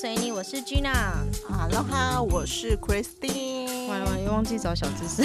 随你，我是 Gina。哈喽哈，我是 Christine。完了完了，又忘记找小知识。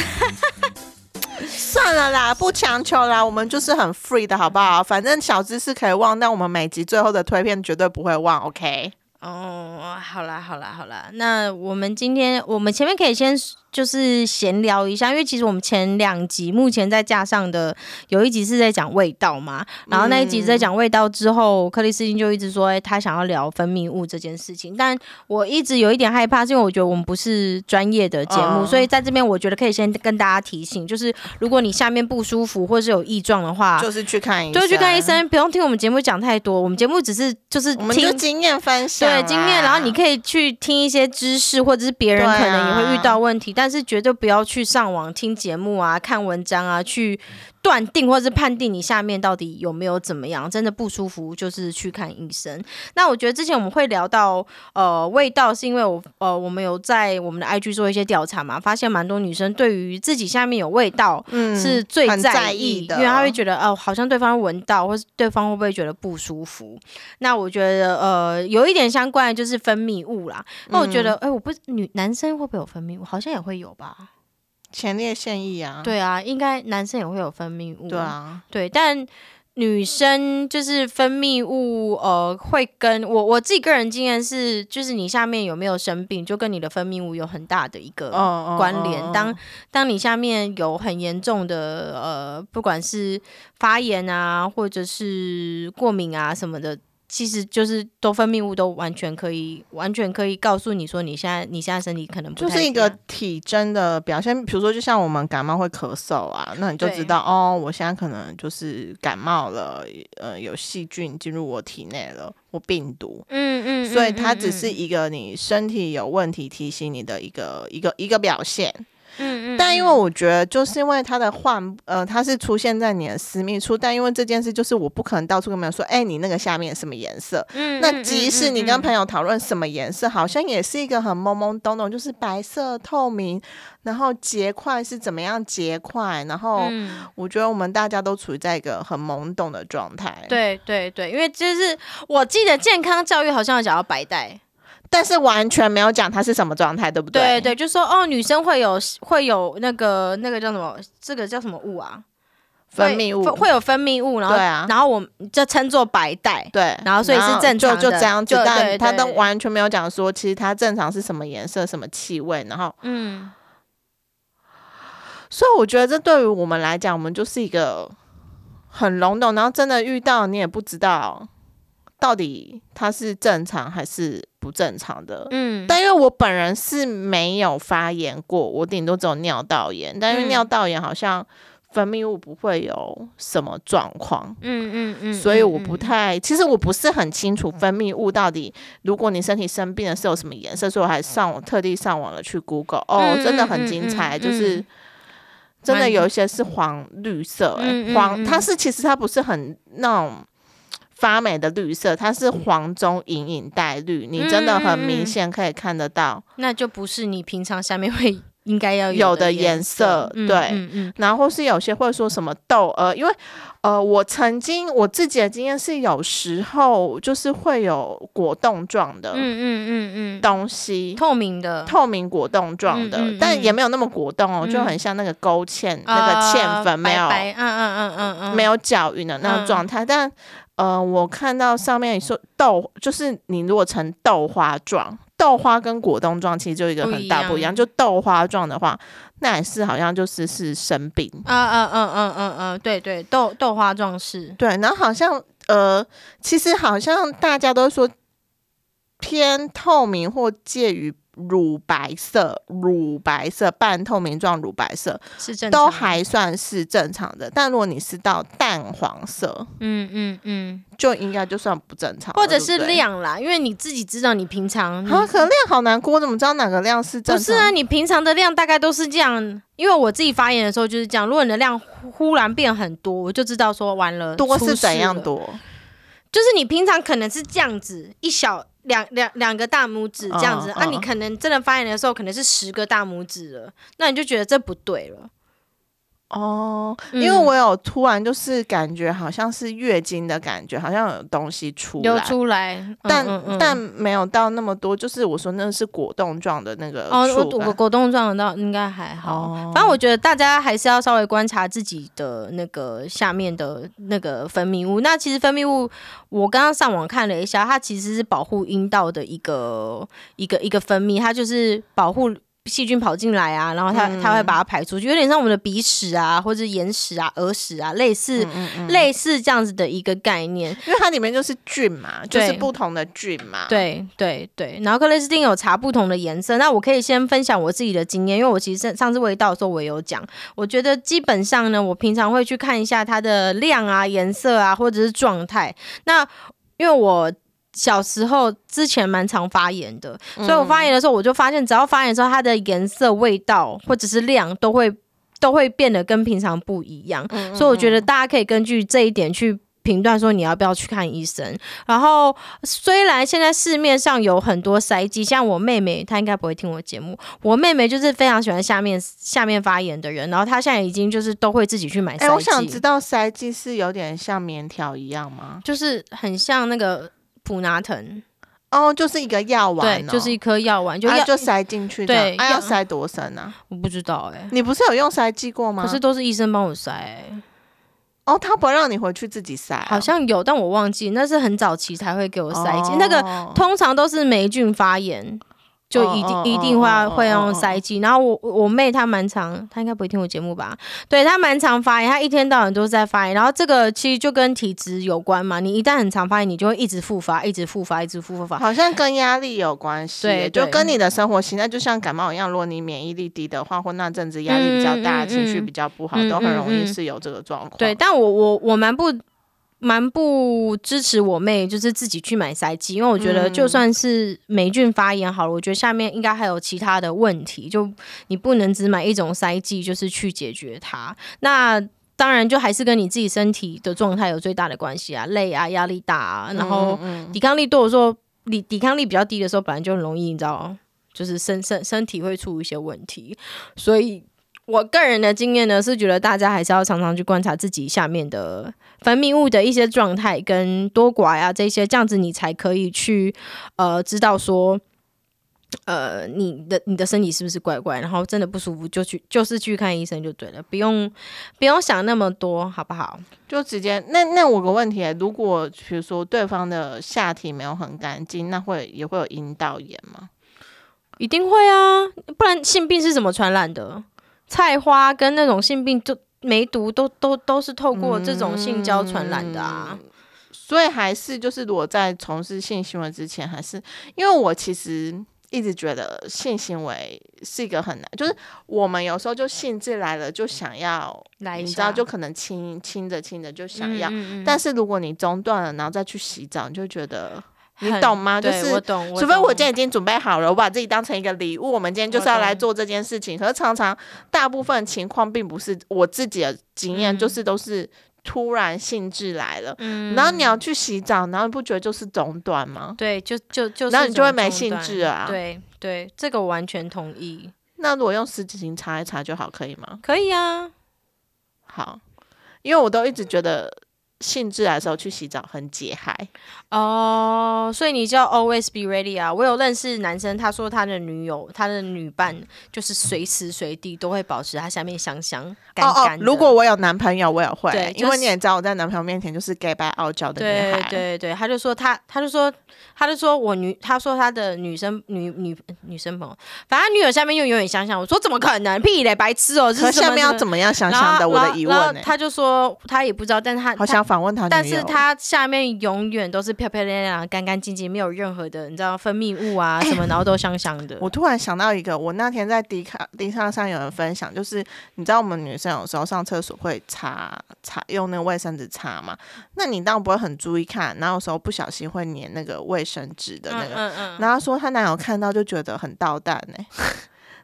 算了啦，不强求啦，我们就是很 free 的好不好？反正小知识可以忘，但我们每集最后的推片绝对不会忘，OK？哦，好啦好啦好啦，那我们今天我们前面可以先就是闲聊一下，因为其实我们前两集目前在架上的有一集是在讲味道嘛，然后那一集在讲味道之后，克里斯汀就一直说，哎，他想要聊分泌物这件事情，但我一直有一点害怕，是因为我觉得我们不是专业的节目，嗯所以在这边我觉得可以先跟大家提醒，就是如果你下面不舒服或是有异状的话，就是去看医生，就去看医。生，不用听我们节目讲太多，我们节目只是就是我们就听经验分享啦，对经验，然后你可以去听一些知识，或者是别人可能也会遇到问题，但是绝对不要去上网听节目啊、看文章啊，去断定或是判定你下面到底有没有怎么样，真的不舒服就是去看医生。那我觉得之前我们会聊到呃味道，是因为我呃我们有在我们的 IG 做一些调查嘛，发现蛮多女生对于自己下面有味道，嗯是最很在在意的因为她会觉得哦，好像对方闻到，或是对方会不会觉得不舒服？那我觉得呃，有一点相关的就是分泌物啦。那我觉嗯得，哎、我不女男生会不会有分泌物？好像也会有吧？前列腺液啊，对啊，应该男生也会有分泌物。对，啊，对，但。女生就是分泌物，呃，会跟我我自己个人经验是，就是你下面有没有生病，就跟你的分泌物有很大的一个嗯关联。当当你下面有很严重的呃，不管是发炎啊，或者是过敏啊什么的，其实就是多分泌物都完全可以，完全可以告诉你说你现在你现在身体可能不就是一个体征的表现，比如说，就像我们感冒会咳嗽啊，那你就知道哦，我现在可能就是感冒了，呃，有细菌进入我体内了，或病毒，嗯嗯，所以它只是一个你身体有问题提醒你的一个一个一个表现。嗯嗯，但因为我觉得，就是因为他的患呃，他是出现在你的私密处，但因为这件事，就是我不可能到处跟朋友说，哎、你那个下面什么颜色？嗯那即使你跟朋友友讨论什么颜色，好像也是一个很懵懵懂懂，就是白色透明，然后结块是怎么样结块，然后嗯我觉得我们大家都处于在一个很懵懂的状态。，对对对，因为就是我记得健康教育好像有讲到白带，但是完全没有讲它是什么状态，对不对？对对，就说哦，女生会有会有那个那个叫什么，这个叫什么物啊？分泌物。会会有分泌物，然后、对啊。然后我们就称作白带。对，然后所以是正常的就就这样子但他都完全没有讲说，其实它正常是什么颜色、什么气味，然后，嗯，所以我觉得这对于我们来讲，我们就是一个很笼统，然后真的遇到你也不知道到底它是正常还是不正常的。嗯，但因为我本人是没有发炎过，我顶多只有尿道炎，但因为嗯尿道炎好像分泌物不会有什么状况。嗯嗯嗯，所以我嗯不太，其实我不是很清楚分泌物到底，如果你身体生病的是有什么颜色，所以我还上网特地上网了去 Google，哦，嗯真的很精彩，嗯就是嗯。真的有一些是黄绿色、欸，嗯嗯黄，嗯。它是其实它不是很那种发霉的绿色，它是黄中隐隐带绿，你真的很明显可以看得到。那就不是你平常下面会应该要有的的颜色嗯对。嗯嗯。然后是有些会说什么痘，呃，因为呃，我曾经我自己的经验是，有时候就是会有果冻状的嗯嗯嗯嗯，东西，透明的。透明果冻状的，但也没有那么果冻哦，嗯。就很像那个勾芡、那个芡粉没有嗯嗯嗯嗯嗯，没有搅匀的那种状态，但呃，我看到上面说豆，就是你如果成豆花状，豆花跟果冻状其实就一个很不一样大不一样。就豆花状的话，那也是好像就是是生病，啊啊嗯嗯嗯嗯，对对，豆豆花状是，对，然后好像呃，其实好像大家都说偏透明或介于乳白色、乳白色、半透明状乳白色，是正常都还算是正常的。但如果你是到淡黄色，嗯嗯嗯，就应该就算不正常，或者是。量啦，因为你自己知道你平常啊，可能量好难过，我怎么知道哪个量是正常？不是啊，你平常的量大概都是这样。因为我自己发言的时候就是这样，如果你的量忽忽然变很多，我就知道说完了，多是怎样？多？就是你平常可能是这样子，一小两两两个大拇指这样子，嗯啊，你嗯可能真的发言的时候可能是十个大拇指了，那你就觉得这不对了。哦，嗯因为我有突然就是感觉好像是月经的感觉，好像有东西出流来，出来，嗯但、嗯嗯但没有到那么多，就是我说那是果冻状的那个哦，我触感我果冻状的倒应该还好。哦反正我觉得大家还是要稍微观察自己的那个下面的那个分泌物。那其实分泌物，我刚刚上网看了一下，它其实是保护阴道的一个一个一个分泌，它就是保护。细菌跑进来啊，然后它它会把它排出去，有点像我们的鼻屎啊，或者眼屎啊、耳屎啊，类似、嗯类似这样子的一个概念。因为它里面就是菌嘛，就是不同的菌嘛。，对对对，然后克雷斯汀有查不同的颜色，那我可以先分享我自己的经验，因为我其实上上次味道的时候我也有讲，我觉得基本上呢，我平常会去看一下它的量啊、颜色啊，或者是状态。那因为我小时候之前蛮常发炎的，所以我发炎的时候，我就发现只要发炎的时候，它的颜色、味道或者是量都会都会变得跟平常不一样。所以我觉得大家可以根据这一点去。评断说你要不要去看医生，然后虽然现在市面上有很多塞剂，像我妹妹，她应该不会听我节目。我妹妹就是非常喜欢下面下面发炎的人，然后她现在已经就是都会自己去买塞哎、剂，我想知道塞剂是有点像棉条一样吗？就是很像那个普拿疼，哦，就是一个药丸、就是一颗药丸，就就塞进去这样，啊，要塞多深啊？我不知道哎、你不是有用塞剂过吗？可是都是医生帮我塞、欸，哦，他不让你回去自己塞、哦，好像有，但我忘记，那是很早期才会给我塞剂，那个哦。通常都是霉菌发炎，就一定、一定会会用哦塞剂。然后我我妹她蛮常，她应该不会听我节目吧？对她蛮常发炎，她一天到晚都在发炎。然后这个其实就跟体质有关嘛，你一旦很常发炎，你就会一直复发，一直复发，一直复发。好像跟压力有关系，对对就跟你的生活习惯，就像感冒一样，如果你免疫力低的话，或那阵子压力比较大，嗯嗯情绪嗯比较不好，嗯都很容易是有这个状况。对，但我我我蛮不蛮不支持我妹就是自己去买塞剂，因为我觉得就算是霉菌发炎好了，我觉得下面应该还有其他的问题，就你不能只买一种塞剂就是去解决它。那当然就还是跟你自己身体的状态有最大的关系啊，累啊，压力大啊，然后嗯抵抗力多的时候，抵抵抗力比较低的时候，本来就很容易，你知道，就是身身身体会出一些问题，所以。我个人的经验呢，是觉得大家还是要常常去观察自己下面的分泌物的一些状态跟多寡呀、这些，这样子你才可以去呃知道说，呃你的你的身体是不是怪怪，然后真的不舒服就去就是去看医生就对了，不用不用想那么多，好不好？就直接那那我个问题，如果比如说对方的下体没有很干净，那会也会有阴道炎吗？一定会啊，不然性病是怎么传染的？菜花跟那种性病就梅毒都都都是透过这种性交传染的啊。所以还是就是，我在从事性行为之前，还是因为我其实一直觉得性行为是一个很难，就是我们有时候就兴致来了，就想要，来你知道，就可能亲亲着亲着就想要，嗯嗯嗯但是如果你中断了，然后再去洗澡，你就觉得。你懂吗？就是我懂，除非我今天已经准备好了，我把自己当成一个礼物，我们今天就是要来做这件事情。可是常常大部分情况并不是我自己的经验，嗯就是都是突然兴致来了，嗯然后你要去洗澡，然后你不觉得就是中断吗？对，就就就是然后你就会没兴致啊对对，这个我完全同意，那如果用湿纸巾擦一擦就好，可以吗？可以啊。好，因为我都一直觉得兴致来的时候去洗澡很解嗨。哦，所以你就要 always be ready 啊！我有认识男生，他说他的女友、他的女伴就是随时随地都会保持他下面香香干哦干如果我有男朋友，我也会，对就是因为你也知道我在男朋友面前就是 gay 白傲娇的女对孩。对对，他就说他，他就说，他就说我女，他说他的女生女女女生朋友，反正他女友下面又永远香香。我说怎么可能？屁嘞，白痴哦、这可下面要怎么样香香的？我的疑问呢、他就说他也不知道，但是他他好想访问他。但是他下面永远都是漂漂亮亮、干干净净，没有任何的你知道分泌物啊什么，然后都香香的。我突然想到一个，我那天在迪卡迪卡上有人分享，就是你知道我们女生有时候上厕所会擦擦用那个卫生纸擦嘛，那你当然不会很注意看，然后有时候不小心会粘那个卫生纸的那个，嗯嗯然后说她男友看到就觉得很捣蛋呢、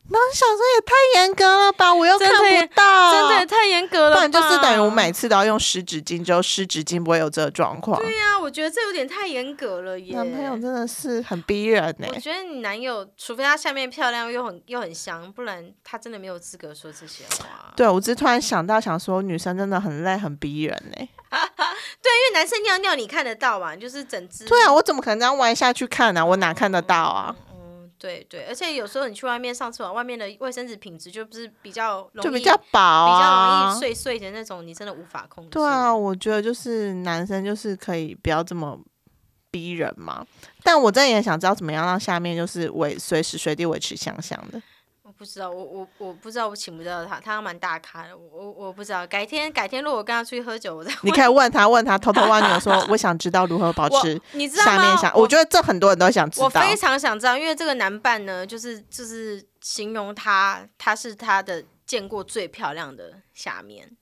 然后想说也太严格了吧，我又看不到，真的也太严格了吧，不然就是等于我每次都要用湿纸巾，只有湿纸巾不会有这个状况。对呀、我觉得这有点太严格了耶。男朋友真的是很逼人呢、我觉得你男友，除非他下面漂亮又很又很香，不然他真的没有资格说这些话。对，我只是突然想到，想说女生真的很累，很逼人呢 对、因为男生尿尿你看得到嘛，就是整只。对啊，我怎么可能这样弯下去看呢、我哪看得到啊？嗯，对对，而且有时候你去外面上厕所，外面的卫生纸品质就不是比较容易，就比较薄比较啊，容易碎碎的那种，你真的无法控制。对啊，我觉得就是男生就是可以不要这么逼人嘛。但我真的也想知道怎么样让下面就是维随时随地维持香香的。我不知道，我我我不知道，我请不到他，他蛮大咖的，我我我不知道。改天改天，如果我跟他出去喝酒，我再你可以问他，问他偷偷问女友说，我想知道如何保持你知道吗？下面想。我觉得这很多人都想知道。我非常想知道，因为这个男伴呢，就是就是形容他，他是他的见过最漂亮的下面，哇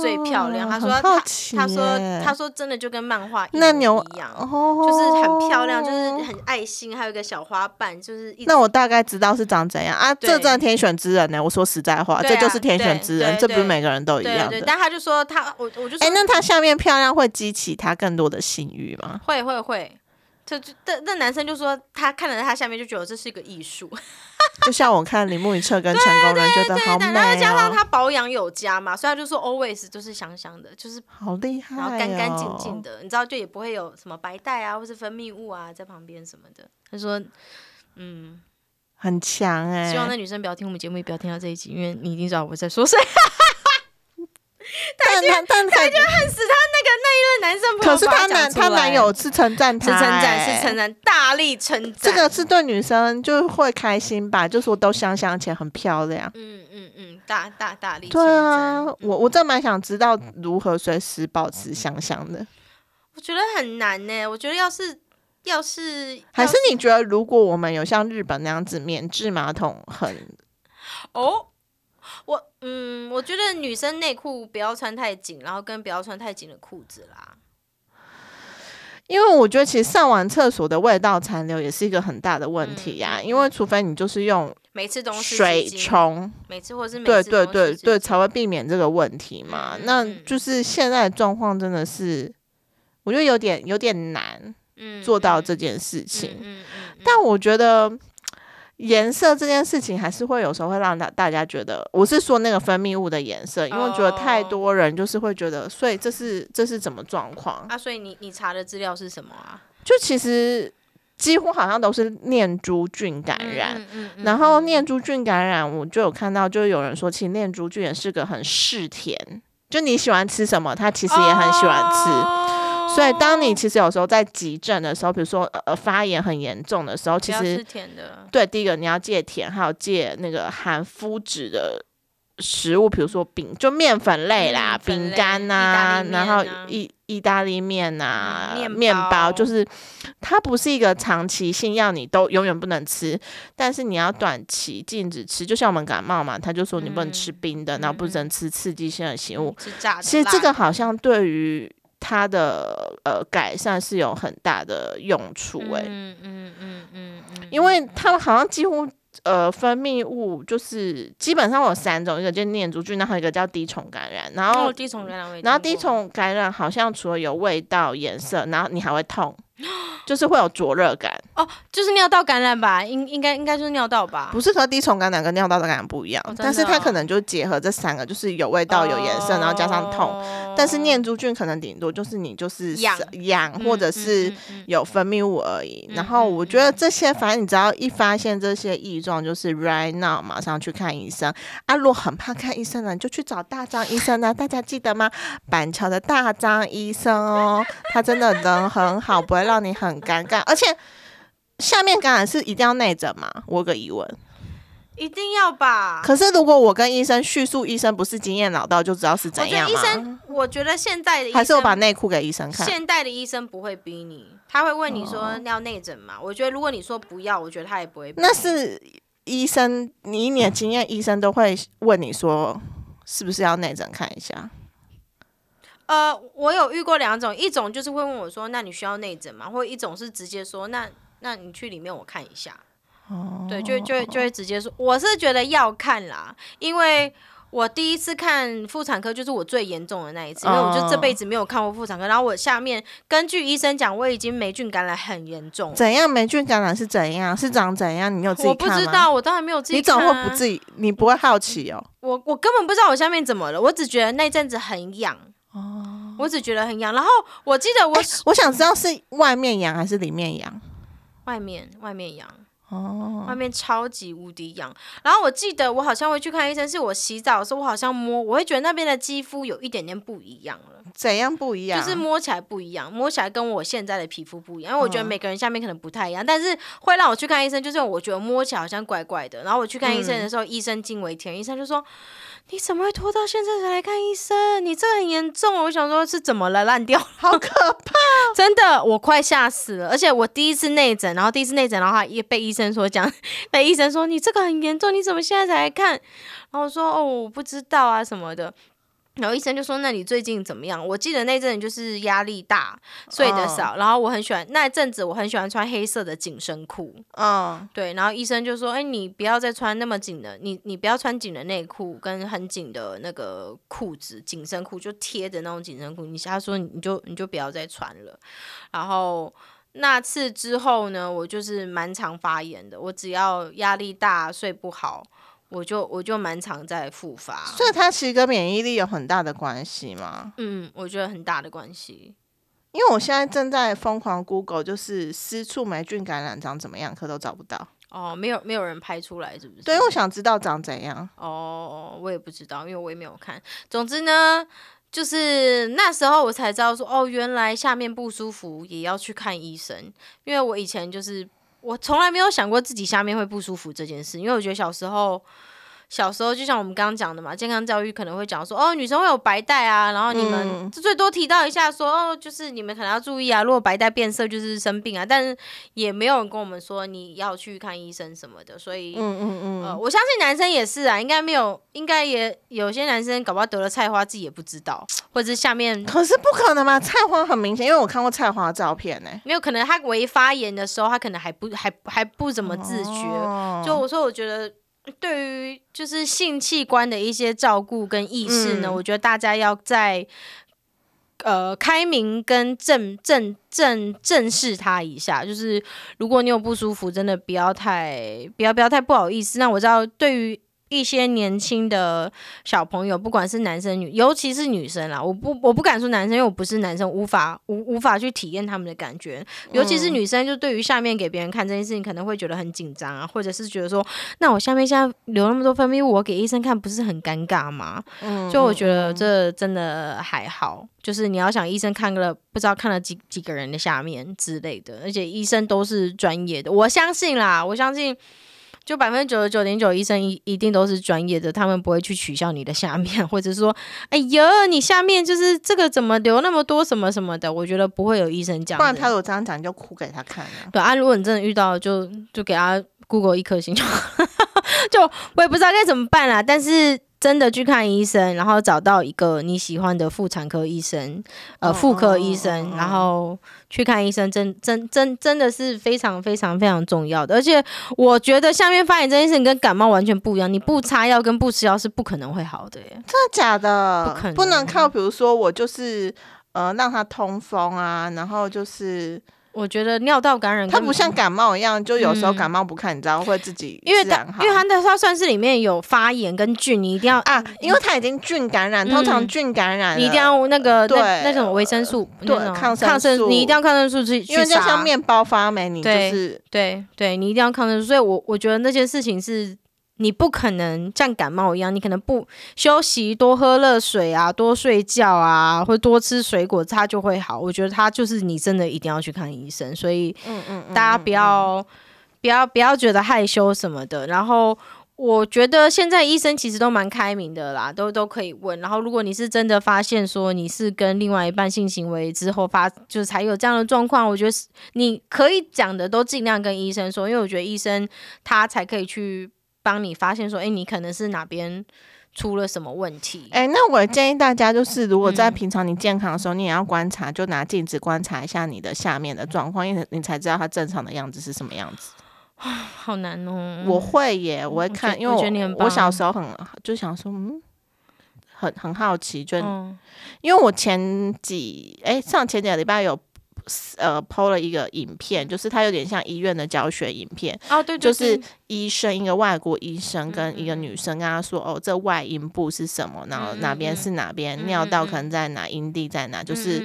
最漂亮。他说他他说他说真的就跟漫画一那牛模一样，哦，就是很漂亮，就是很爱心，还有一个小花瓣，就是一那我大概知道是长怎样啊，这真的天选之人呢。我说实在话，啊这就是天选之人，这不是每个人都一。样的。但他就说他，我我就说，哎，那他下面漂亮会激起他更多的性欲吗？会会会。就就那那男生就说他看了他下面就觉得这是一个艺术，就像我看铃木一彻跟陈工人，觉得好对，然后美哦，加上他保养有加嘛，所以他就说 always 就是香香的，就是好厉害，然后干干净净。的，你知道就也不会有什么白带啊，或是分泌物啊在旁边什么的。他说，嗯，很强哎、希望那女生不要听我们节目，也不要听到这一集，因为你一定知道我在说谁。但他但他恨死他那个那一任男生朋友可是把他男他男友是称赞他、是称赞，哎是称赞，大力称赞。这个是对女生就会开心吧，就说都香香且很漂亮。嗯嗯嗯，大大大力称对。啊，嗯我我真蛮想知道如何随时保持香香的。我觉得很难呢。我觉得要是要是要还是你觉得，如果我们有像日本那样子免治马桶很，哦，我嗯，我觉得女生内裤不要穿太紧，然后跟不要穿太紧的裤子啦。因为我觉得其实上完厕所的味道残留也是一个很大的问题呀、因为除非你就是用每次都用湿水，冲，每次或对对对对，才会避免这个问题嘛。嗯那嗯就是现在的状况真的是，我觉得有点有点难嗯做到嗯这件事情。嗯但我觉得颜色这件事情还是会有时候会让大大家觉得，我是说那个分泌物的颜色，因为我觉得太哦多人就是会觉得，所以这是这是怎么状况？啊，所以你你查的资料是什么啊？就其实几乎好像都是念珠菌感染。嗯嗯嗯然后嗯念珠菌感染，我就有看到，就有人说，其实念珠菌也是个很嗜甜，就你喜欢吃什么，它其实也很喜欢吃。哦所以，当你其实有时候在急症的时候，比如说呃呃发炎很严重的时候，其实对，第一个你要戒甜，还有戒那个含麸质的食物，比如说饼，就面粉类啦，饼干意呐、然后意意大利面呐、嗯面面包。就是它不是一个长期性要你都永远不能吃，但是你要短期禁止吃，就像我们感冒嘛，他就说你不能吃嗯冰的，然后不嗯能吃刺激性的食物。其实这个好像对于它的呃改善是有很大的用处诶、嗯嗯嗯嗯嗯，因为他们好像几乎呃分泌物就是基本上有三种，一个就是念珠菌，然后一个叫滴虫感染，然后、哦滴虫感染然后滴虫感染好像除了有味道、颜色，然后你还会痛，就是会有灼热感。哦，就是尿道感染吧？应应该应该就是尿道吧？不是和滴虫感染跟尿道的感染不一样，但是它哦可能就结合这三个，就是有味道、有颜色，然后加上痛。哦但是念珠菌可能顶多就是你就是痒痒，或者嗯是。有分泌物而已。然嗯嗯后我觉得这些，反正你只要一发现这些异状，就是 right now 马上去看医生啊。如果很怕看医生呢，你就去找大张医生啊。大家记得吗？板桥的大张医生哦，他真的人很好，不会让你很尴尬。而且下面感染是一定要内诊吗？我有个疑问。一定要吧？可是如果我跟医生叙述，医生不是经验老道，就知道是我觉得怎样生，我觉得现在的医生还是我把内裤给医生看？现代的医生不会逼你，他会问你说哦要内诊嘛？我觉得如果你说不要，我觉得他也不会逼。那是医生，你以你的经验，医生都会问你说是不是要内诊看一下？呃，我有遇过两种，一种就是会问我说，那你需要内诊吗？或者一种是直接说，那那你去里面我看一下。哦，对，就就会就会直接说，我是觉得要看啦，因为我第一次看妇产科就是我最严重的那一次，因为我就这辈子没有看过妇产科，然后我下面根据医生讲，我已经霉菌感染很严重，怎样霉菌感染是怎样？是长怎样？你有自己我不？知道，我当然没有自己你怎看、啊，么会不自己？你不会好奇哦？我我根本不知道我下面怎么了，我只觉得那阵子很痒。哦，我只觉得很痒，然后我记得我、我想知道是外面痒还是里面痒？外面外面痒，哦，外面超级无敌痒。然后我记得我好像会去看医生，是我洗澡的时候，我好像摸，我会觉得那边的肌肤有一点点不一样了，怎样不一样？就是摸起来不一样，摸起来跟我现在的皮肤不一样。因为我觉得嗯每个人下面可能不太一样，但是会让我去看医生，就是我觉得摸起来好像怪怪的。然后我去看医生的时候，医生惊为天，医生就说。你怎么会拖到现在才来看医生？你这个很严重哦！我想说是怎么了，烂掉？好可怕！真的，我快吓死了。而且我第一次内诊，然后第一次内诊，然后也被医生说讲，被医生说你这个很严重，你怎么现在才来看？然后我说哦，我不知道啊什么的。然后医生就说：“那你最近怎么样？”我记得那阵就是压力大，睡得少，然后我很喜欢那阵子我很喜欢穿黑色的紧身裤，嗯，对。然后医生就说：“哎，你不要再穿那么紧的，你你不要穿紧的内裤跟很紧的那个裤子，紧身裤就贴的那种紧身裤。你他说你就你就不要再穿了。”然后那次之后呢，我就是蛮常发炎的，我只要压力大、睡不好。我就我就蛮常在复发，所以它其实跟免疫力有很大的关系吗。嗯，我觉得很大的关系。因为我现在正在疯狂 Google，就是私处霉菌感染长怎么样，可都找不到。哦，没有没有人拍出来，是不是？对，我想知道长怎样。哦，我也不知道，因为我也没有看。总之呢，就是那时候我才知道说，哦，原来下面不舒服也要去看医生。因为我以前就是我从来没有想过自己下面会不舒服这件事，因为我觉得小时候。小时候就像我们刚刚讲的嘛，健康教育可能会讲说，哦，女生会有白带啊，然后你们嗯。最多提到一下说，哦，就是你们可能要注意啊，如果白带变色就是生病啊，但是也没有人跟我们说你要去看医生什么的，所以，嗯嗯嗯，呃，我相信男生也是啊，应该没有，应该也有些男生搞不好得了菜花自己也不知道，或者是下面可是不可能嘛，菜花很明显，因为我看过菜花的照片呢、没有可能他唯一发炎的时候，他可能还不还还不怎么自觉，哦。就我说，我觉得对于就是性器官的一些照顾跟意识呢，嗯我觉得大家要在呃开明跟正正正正视它一下。就是如果你有不舒服，真的不要太不要不要太不好意思。那我知道对于。一些年轻的小朋友，不管是男生女，尤其是女生啦，我不我不敢说男生，因为我不是男生，无法无无法去体验他们的感觉。尤其是女生，就对于下面给别人看这件事情，可能会觉得很紧张啊，或者是觉得说，那我下面现在流那么多分泌物，我给医生看，不是很尴尬吗？嗯就我觉得这真的还好，就是你要想医生看了不知道看了几几个人的下面之类的，而且医生都是专业的，我相信啦，我相信。就百分之九十九点九医生一一定都是专业的，他们不会去取笑你的下面，或者说，哎呀，你下面就是这个怎么流那么多什么什么的，我觉得不会有医生这样。不然他如果这样讲，你就哭给他看啊。对啊，如果你真的遇到，就就给他 Google 一颗星就好，就我也不知道该怎么办啦。但是真的去看医生，然后找到一个你喜欢的妇产科医生，呃，哦妇科医哦生，哦然后去看医生，真真真真的是非常非常非常重要的。而且我觉得下面发炎这件事情跟感冒完全不一样，你不擦药跟不吃药是不可能会好的耶。真的假的？不可能不能靠，比如说我就是呃让它通风啊，然后就是我觉得尿道感染它不像感冒一样，就有时候嗯感冒不看，你知道会自己因为它因为它它算是里面有发炎跟菌，你一定要啊，因为它已经菌感染，通常嗯菌感染，你一定要那个对那那种维生素，对抗生抗生素你一定要抗生素去去因为就像。面包发霉，你就对是对对，你一定要抗生素。所以我我觉得那件事情是你不可能像感冒一样，你可能不休息、多喝热水啊、多睡觉啊，或多吃水果，它就会好。我觉得它就是你真的一定要去看医生，所以嗯嗯嗯大家不要、不要不要觉得害羞什么的。然后我觉得现在医生其实都蛮开明的啦，都都可以问。然后如果你是真的发现说你是跟另外一半性行为之后发，就是才有这样的状况，我觉得你可以讲的都尽量跟医生说，因为我觉得医生他才可以去帮你发现说，哎，你可能是哪边。出了什么问题？哎、那我建议大家就是，如果在嗯平常你健康的时候，你也要观察，就拿镜子观察一下你的下面的状况，因为你才知道它正常的样子是什么样子。好难哦。我会耶，我会看，我因为觉得你很棒我小时候很就想说，嗯，很很好奇，就、嗯因为我前几哎、上前几个礼拜有呃 PO 了一个影片，就是它有点像医院的教学影片，哦，对对就是医生一个外国医生跟一个女生跟他说，哦，这外阴部是什么，然后哪边嗯。是哪边，尿道可能在哪，阴蒂在哪，就是。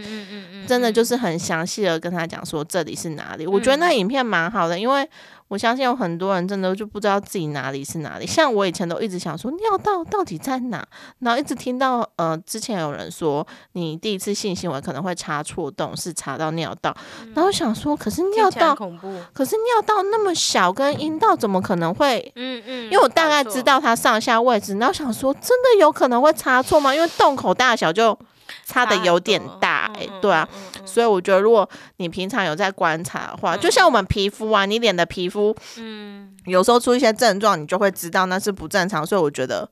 真的就嗯是很详细的跟他讲说这里是哪里，我觉得嗯那影片蛮好的，因为我相信有很多人真的就不知道自己哪里是哪里。像我以前都一直想说尿道到底在哪，然后一直听到呃之前有人说你第一次性行为可能会插错洞，是插到尿道，然后想说可是尿道恐怖。可是尿道那么小，跟阴道怎么可能会？嗯嗯，因为我大概知道它上下位置，然后想说真的有可能会插错吗？因为洞口大小就差的有点大、欸，嗯嗯对啊。所以我觉得，如果你平常有在观察的话，就像我们皮肤啊，你脸的皮肤嗯，有时候出一些症状，你就会知道那是不正常。所以我觉得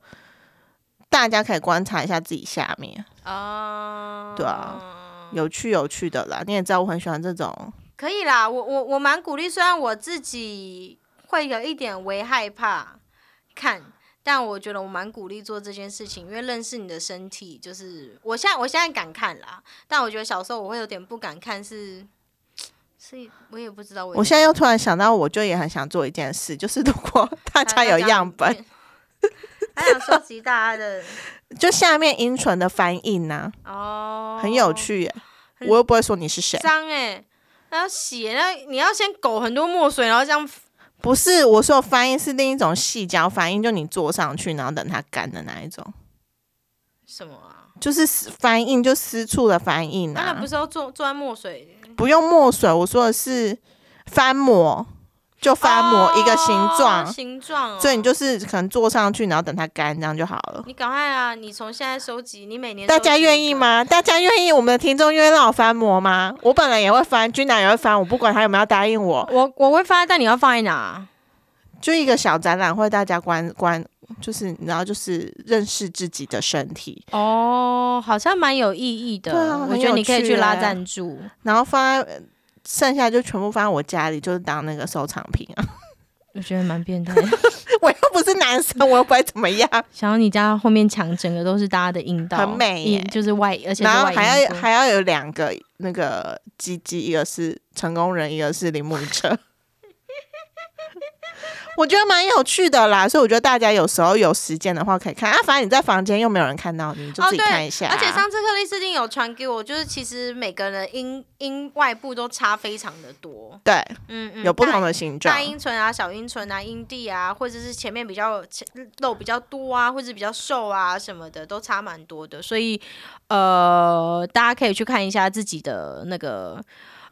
大家可以观察一下自己下面，啊，对啊有趣有趣的啦。你也知道我很喜欢这种，可以啦，我我我蛮鼓励，虽然我自己会有一点微害怕看，但我觉得我蛮鼓励做这件事情，因为认识你的身体，就是我现在我现在敢看啦，但我觉得小时候我会有点不敢看是。是，我也不知道。我现在又突然想到，我就也很想做一件事，就是如果 大家有样本，，还想收集大家的 就下面音唇的翻印呐、哦，很有趣耶、我又不会说你是谁，脏哎、那要洗，那你要先勾很多墨水，然后这样不是我说的翻印是另一种细胶翻印，就你坐上去，然后等它干的那一种。什么啊？就是撕翻印，就私处的翻印啊当然不，是要做做在墨水，不用墨水。我说的是翻模，就翻模一个形状，哦形状、哦。所以你就是可能坐上去，然后等它干，这样就好了。你赶快啊！你从现在收集，你每年大家？愿意吗？大家愿意？我们的听众愿意让我翻模吗？我本人也会翻，君南也会翻，我不管他有没有答应我，我我会翻，但你要放在哪？就一个小展览会，大家观观，就是你知道，就是认识自己的身体，哦，好像蛮有意义的。对啊我觉得你可以去拉欸赞助。然后放在呃剩下就全部放在我家里，就是当那个收藏品啊。我觉得蛮变态的。我又不是男生，我又不会怎么样。想要你家后面墙整个都是大家的阴道，很美耶阴就是外，而且然后还要还要有两个那个鸡鸡，一个是成功人，一个是铃木车。我觉得蛮有趣的啦，所以我觉得大家有时候有时间的话可以看啊。反正你在房间又没有人看到你，你就自己看一下啊、而且上次克里斯汀有传给我，就是其实每个人的阴阴外部都差非常的多，对嗯嗯，有不同的形状大，阴唇啊、小阴唇啊、阴蒂啊，或者是前面比较前肉比较多啊，或者比较瘦啊什么的，都差蛮多的。所以呃，大家可以去看一下自己的那个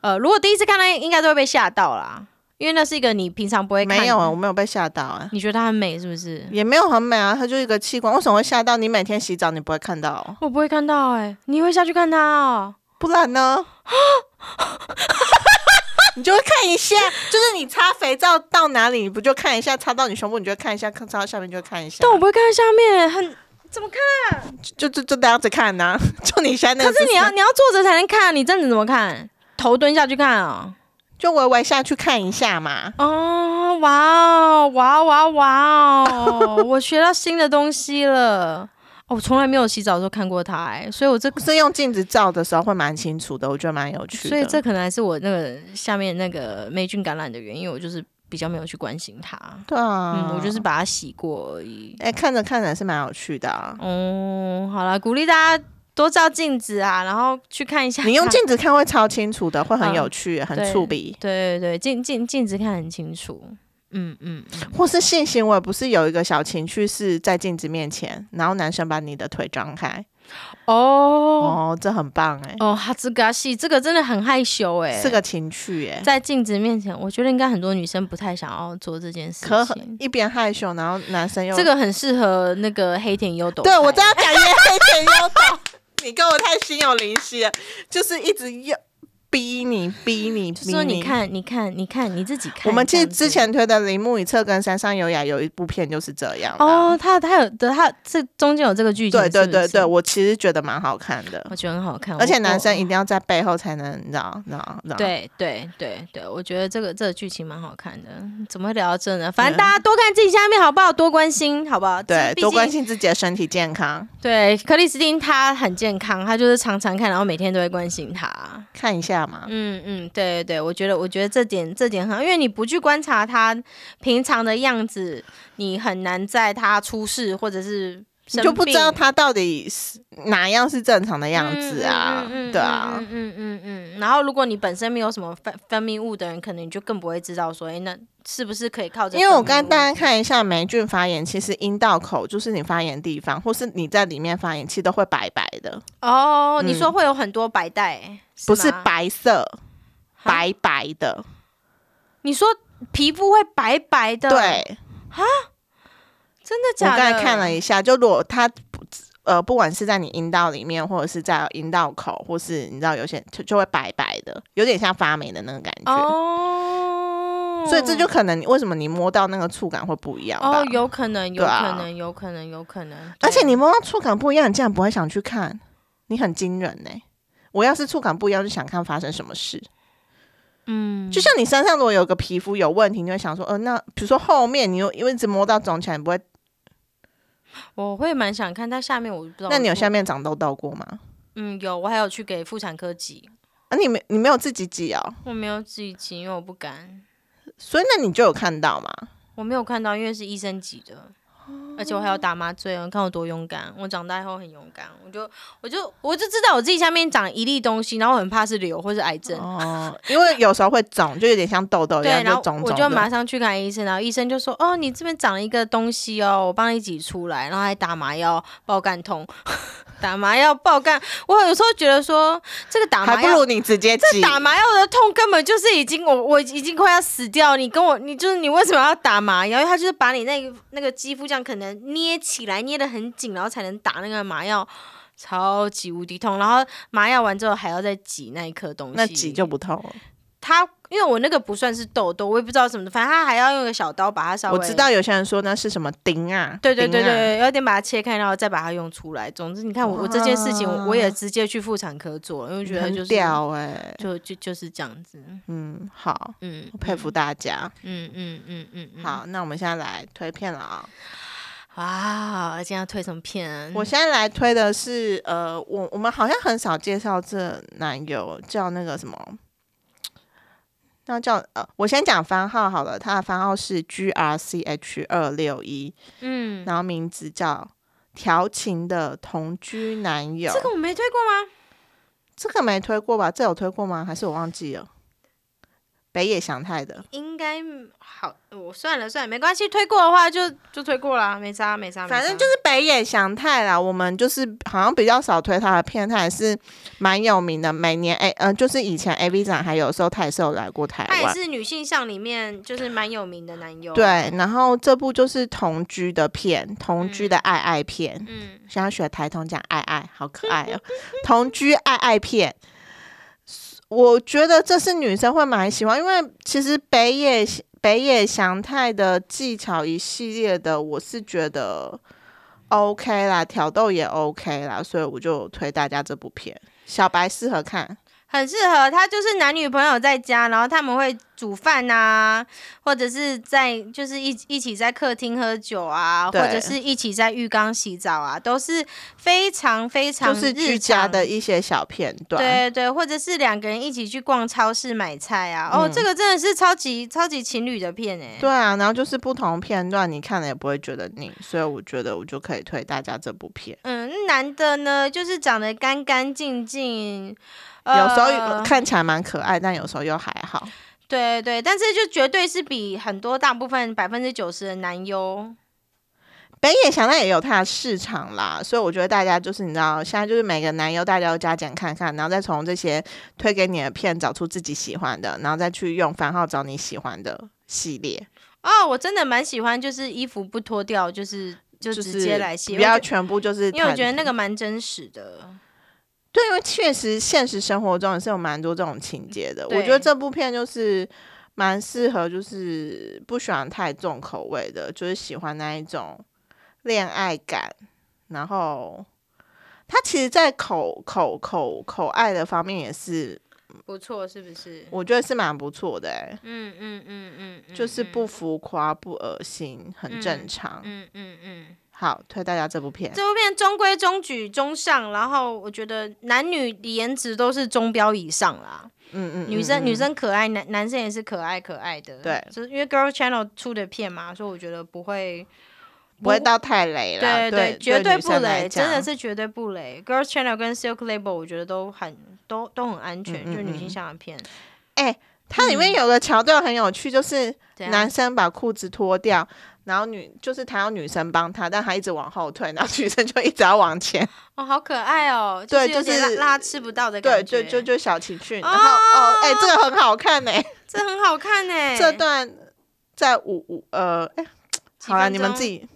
呃，如果第一次看到，应该都会被吓到啦，因为那是一个你平常不会看的。没有啊，我没有被吓到啊，你觉得它很美是不是？也没有很美啊，它就一个器官，为什么会吓到？你每天洗澡你不会看到哦，我不会看到哎、你会下去看它哦。不然呢？你就会看一下，就是你擦肥皂到哪里，你不就看一下；擦到你胸部，你就会看一下；看擦到下面就会看一下。但我不会看到下面，很怎么看？就就就这样子看呐、就你现在可是你要你要坐着才能看，你站着怎么看？头蹲下去看啊、就微微下去看一下嘛。哦，哇哦，哇哦哇哦哇哦！我学到新的东西了。哦我从来没有洗澡的时候看过它，哎，所以我这，是用镜子照的时候会蛮清楚的，我觉得蛮有趣的。所以这可能还是我那个下面那个霉菌感染的原因，我就是比较没有去关心它。对啊，嗯，我就是把它洗过而已。哎、看着看着是蛮有趣的啊。哦，好了，鼓励大家多照镜子啊，然后去看一下。你用镜子看会超清楚的，会很嗯有趣，很触鼻。对对对，镜镜镜子看很清楚。嗯嗯嗯，或是性行为，不是有一个小情趣是在镜子面前，然后男生把你的腿张开，哦哦，这很棒哎、哦，哈兹嘎西，这个真的很害羞哎，是个情趣哎、在镜子面前，我觉得应该很多女生不太想要做这件事可情。一边害羞，然后男生又这个很适合那个黑田优斗。对我正要讲约黑田优斗，你跟我太心有灵犀了，就是一直用逼你逼你逼说你看，你看，你看，你自己看。我们其实之前推的《铃木一侧》跟《山上优雅》有一部片就是这样哦，他他有的，他这中间有这个剧情，对对对对，，我其实觉得蛮好看的，我觉得很好看，而且男生一定要在背后才能，你知道，你知道，知道。对对对对，我觉得这个这个剧情蛮好看的。怎么会聊到这呢？反正大家多看自己下面好不好？多关心好不好？对，多关心自己的身体健康，对，克里斯汀她很健康，她就是常常看，然后每天都会关心她。看一下嗯嗯，对对对，我觉得我觉得这点这点很好，因为你不去观察他平常的样子，你很难在他出事或者是你就不知道生病他到底是哪样是正常的样子啊，嗯嗯嗯对啊，嗯嗯嗯嗯。然后，如果你本身没有什么分分泌物的人，可能你就更不会知道说，哎，那是不是可以靠着？因为我刚大家看一下霉菌发炎，其实阴道口就是你发炎地方，或是你在里面发炎，其实都会白白的，哦，你嗯说会有很多白带，不是，白色，白白的，你说皮肤会白白的，，对。真的假的？我刚才看了一下，就如果它不呃，不管是在你阴道里面，或者是在阴道口，或是你知道有些就就会白白的，有点像发霉的那个感觉。哦，所以这就可能你为什么你摸到那个触感会不一样吧？哦，有可能，有可能，有可能，有可能。而且你摸到触感不一样，你竟然不会想去看，你很惊人呢、我要是触感不一样，就想看发生什么事。嗯，就像你身上如果有个皮肤有问题，你会想说，呃，那比如说后面你又因为一直摸到肿起来，你不会？我会蛮想看，但下面我不知道。那你有下？面长痘痘过吗？嗯，有，我还有去给妇产科挤，啊，你没你没有自己挤哦，我没有自己挤，因为我不敢。所以那你就有看到吗？我没有看到，因为是医生挤的，而且我还要打麻醉哦。你看我多勇敢！我长大以后很勇敢，我就我就我就知道我自己下面长一粒东西，然后我很怕是瘤或是癌症。哦，因为有时候会肿，就有点像痘痘一对，样，然后肿肿的。就马上去看医生，然后医生就说：“哦，你这边长了一个东西哦，我帮你挤出来。”然后还打麻药，爆干痛，打麻药爆干。我有时候觉得说，这个打麻药还不如你直接挤。打麻药的痛根本就是已经我我已经快要死掉，你跟我你就是你为什么要打麻药？因为他就是把你那个那个肌肤这样可能捏起来捏得很紧，然后才能打那个麻药，超级无敌痛。然后麻药完之后还要再挤那一颗东西，那挤就不痛了。他因为我那个不算是痘痘，我也不知道什么的，反正他还要用个小刀把它稍微我知道有些人说那是什么钉啊，对对对对，有点把它切开，然后再把它用出来。总之，你看我我这件事情，我我也直接去妇产科做了，因为觉得就是屌哎、就就就是这样子。嗯，好，嗯，我佩服大家。嗯嗯嗯嗯嗯，好，那我们现在来推片了啊、哇，今天要推什么片？我现在来推的是，呃，我我们好像很少介绍这男友，叫那个什么，那叫呃，我先讲番号好了，他的番号是 G R C H 二六一，嗯，然后名字叫调情的同居男友。这个我没推过吗？这个没推过吧？这有推过吗？还是我忘记了？北野祥太的，应该好，我算了算了，没关系，推过的话就就推过啦，没差没差，反正就是北野祥太啦。我们就是好像比较少推他的片，他也是蛮有名的。每年哎呃，就是以前 A V 展还有时候他也是有来过台湾他也。是女性向里面就是蛮有名的男优。对，，然后这部就是同居的片，同居的爱爱片。嗯，想要学台通讲爱爱，好可爱哦！同居爱爱片，我觉得这是女生会蛮喜欢，因为其实北野北野祥太的技巧一系列的，我是觉得 OK 啦，挑逗也 OK 啦，所以我就推大家这部片，小白适合看。很适合他，就是男女朋友在家，然后他们会煮饭呐，或者是在就是一一起在客厅喝酒啊，或者是一起在浴缸洗澡啊，都是非常非常就是居家的一些小片段，对对，或者是两个人一起去逛超市买菜啊，哦，嗯这个真的是超级超级情侣的片哎。对啊，然后就是不同片段，你看了也不会觉得腻，所以我觉得我就可以推大家这部片。嗯，男的呢，就是长得干干净净，有时候呃看起来蛮可爱，但有时候又还好。对对，但是就绝对是比很多大部分百分之九十的男优，北野祥太也有他的市场啦，所以我觉得大家就是你知道，现在就是每个男优大家都加减看看，然后再从这些推给你的片找出自己喜欢的，然后再去用番号找你喜欢的系列，哦，我真的蛮喜欢，就是衣服不脱掉，就是就直就是接来卸，不要全部就是因为我觉得那谈个蛮真实的。对，因为确实现实生活中也是有蛮多这种情节的。我对觉得这部片就是蛮适合，就是不喜欢太重口味的，就是喜欢那一种恋爱感。然后，它其实，在口口口口爱的方面也是，不错，是不是？我觉得是蛮不错的、欸。嗯嗯嗯嗯，嗯就是不浮夸、不恶心，很正常。嗯嗯嗯。好，推大家这部片。这部片中规中矩、中上，然后我觉得男女颜值都是中标以上啦。嗯嗯，女生、嗯女生可爱，男男生也是可爱可爱的。对就是因为 Girl Channel 出的片嘛，所以我觉得不会。不会到太雷了。对对，绝对不雷，真的是绝对不雷。Girls Channel 跟 Silk Label 我觉得都很都都很安全，就是女性嗯向的片。它里面有个桥段很有趣，就是男生把裤子脱掉，然后女就是他要女生帮他，但他一直往后退，然后女生就一直要往前。哦，好可爱哦，对就是让让他吃不到的对感觉。对，就就小情趣。然后哦，哎、这个很好看呢、这很好看呢。这段在五五呃，哎、好了，你们自己，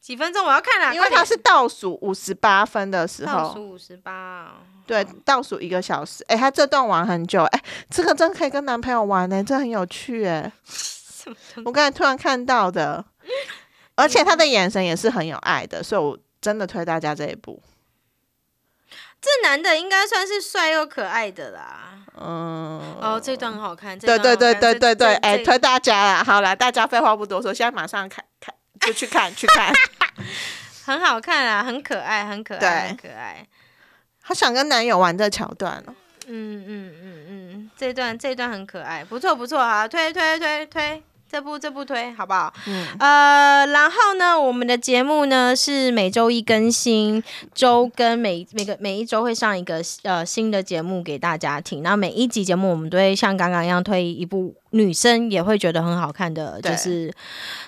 几分钟我要看了，因为它是倒数五十八分的时候，倒数五十八。对，倒数一个小时。哎、他这段玩很久，哎、这个真可以跟男朋友玩呢、这很有趣哎、什么东我刚才突然看到的，而且他的眼神也是很有爱的，所以我真的推大家这一部。这男的应该算是帅又可爱的啦。嗯，哦，这段很好看。对对对对对对，哎、这推大家啦！好啦，大家废话不多说，现在马上看看就去看去看。很好看啊，很可爱，很可爱，很可爱。好想跟男友玩这桥段哦。嗯嗯嗯嗯，这段这段很可爱，不错不错啊，推推推推，这部这部推好不好？嗯，呃，然后呢，我们的节目呢是每周一更新，周更每每个每一周会上一个呃新的节目给大家听。然后每一集节目我们都会像刚刚一样推一部女生也会觉得很好看的，就是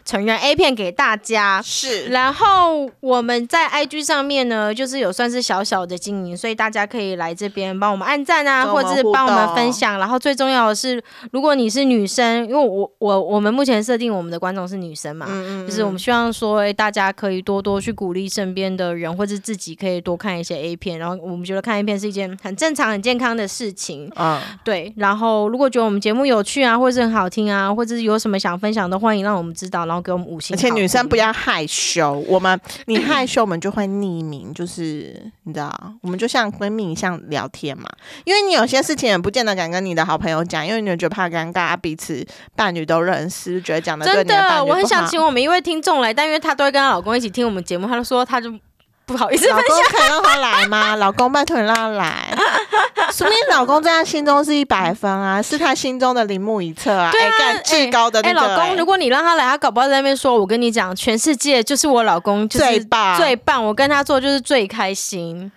成人 A 片给大家。是然后我们在 IG 上面呢，就是有算是小小的经营，所以大家可以来这边帮我们按赞啊，或者是帮我们分享。然后最重要的是，如果你是女生，因为我我我们目前设定我们的观众是女生嘛，嗯就是我们希望说，诶大家可以多多去鼓励身边的人，或者自己可以多看一些 A 片。然后我们觉得看 A 片是一件很正常、很健康的事情。嗯，对，然后如果觉得我们节目有趣啊，或者是很好听啊，或者是有什么想分享的，欢迎让我们知道，然后给我们五星而。且女生不要害羞，我们你害羞，我们就会匿名，就是你知道，我们就像闺蜜像聊天嘛。因为你有些事情也不见得敢跟你的好朋友讲，因为你觉得怕尴尬，彼此伴侣都认识，觉得讲的对真的我很想请我们一位听众来，但因为她都会跟她老公一起听我们节目，她就说她就不好意思老公可以让他来吗？老公，拜托你让他来。说明老公在他心中是一百分啊，是他心中的铃木一侧啊，对啊哎干至高的哎、那个、老公，如果你让他来，他搞不好在那边说：“我跟你讲，全世界就是我老公，就是最棒最棒，我跟他做就是最开心。”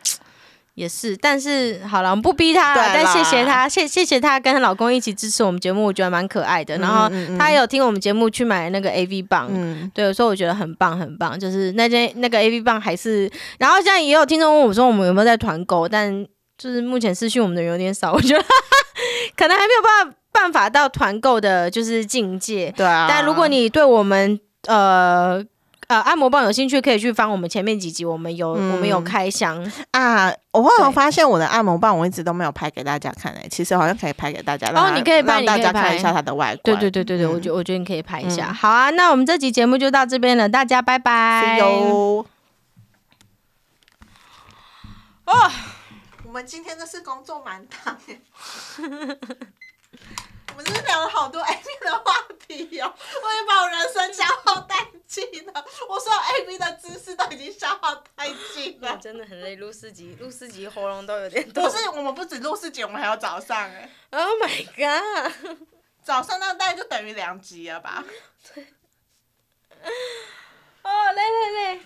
也是，但是好了，我们不逼他了，对但谢谢他，谢谢谢她跟她老公一起支持我们节目，我觉得蛮可爱的。然后嗯嗯嗯她也有听我们节目去买那个 AV 棒，嗯，对，所以我觉得很棒很棒，就是那件那个 A V 棒还是，然后现在也有听众问我说我们有没有在团购，但就是目前私讯我们的人有点少，我觉得 可能还没有办法办法到团购的就是境界。对啊。但如果你对我们呃呃按摩棒有兴趣，可以去翻我们前面几集，我们有、嗯我们有开箱，啊，我好像对发现我的按摩棒我一直都没有拍给大家看诶、其实好像可以拍给大家，让它哦你可以拍让大家看一下它的外观。对对对对，我嗯觉我觉得你可以拍一下。嗯好啊，那我们这集节目就到这边了，大家拜拜。See you。哦，我们今天真是工作满档耶 我们真是聊了好多 A B 的话题哦，我也把我人生消耗殆尽了。我所有 A B 的知识都已经消耗殆尽了。真的很累，录四集，录四集喉咙都有点 不是，我们不止录四集，我们还有早上哎，Oh my god！早上那大概就等于两集了吧？对哦，累累累。